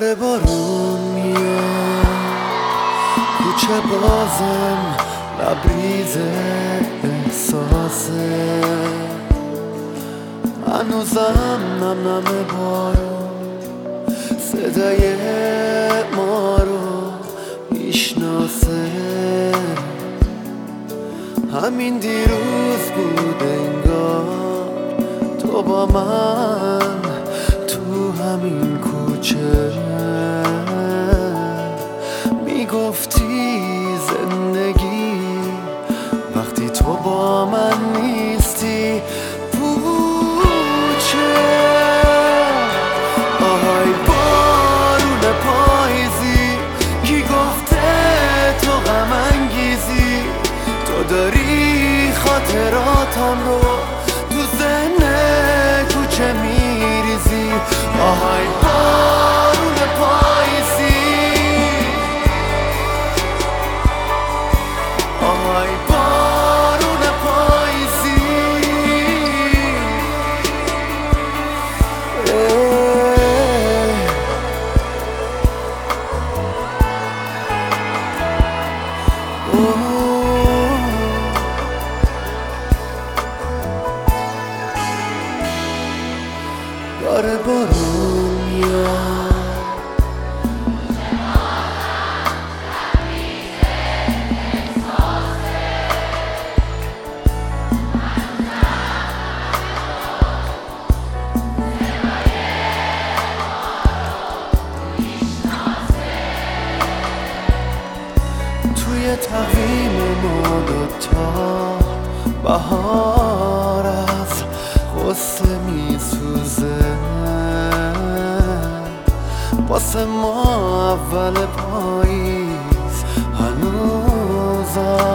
داره بارون میاد کوچه بازم لبریز احساسه. هنوزم نم نم بارون. صدای ما رو می‌شناسه. همین دیروز بود انگار تو با من تو همین کوچه می‌گفتی زندگی وقتی تو با من نیستی پوچه. آهای بارون پاییزی کی گفته تو غم انگیزی؟ تو داری خاطراتم رو تو ذهن کوچه میریزی؟ آهای داره بارون توی تقویم ما دوتا بهار از غصه میسوزه. واسه ما اول پاییز. هنوزم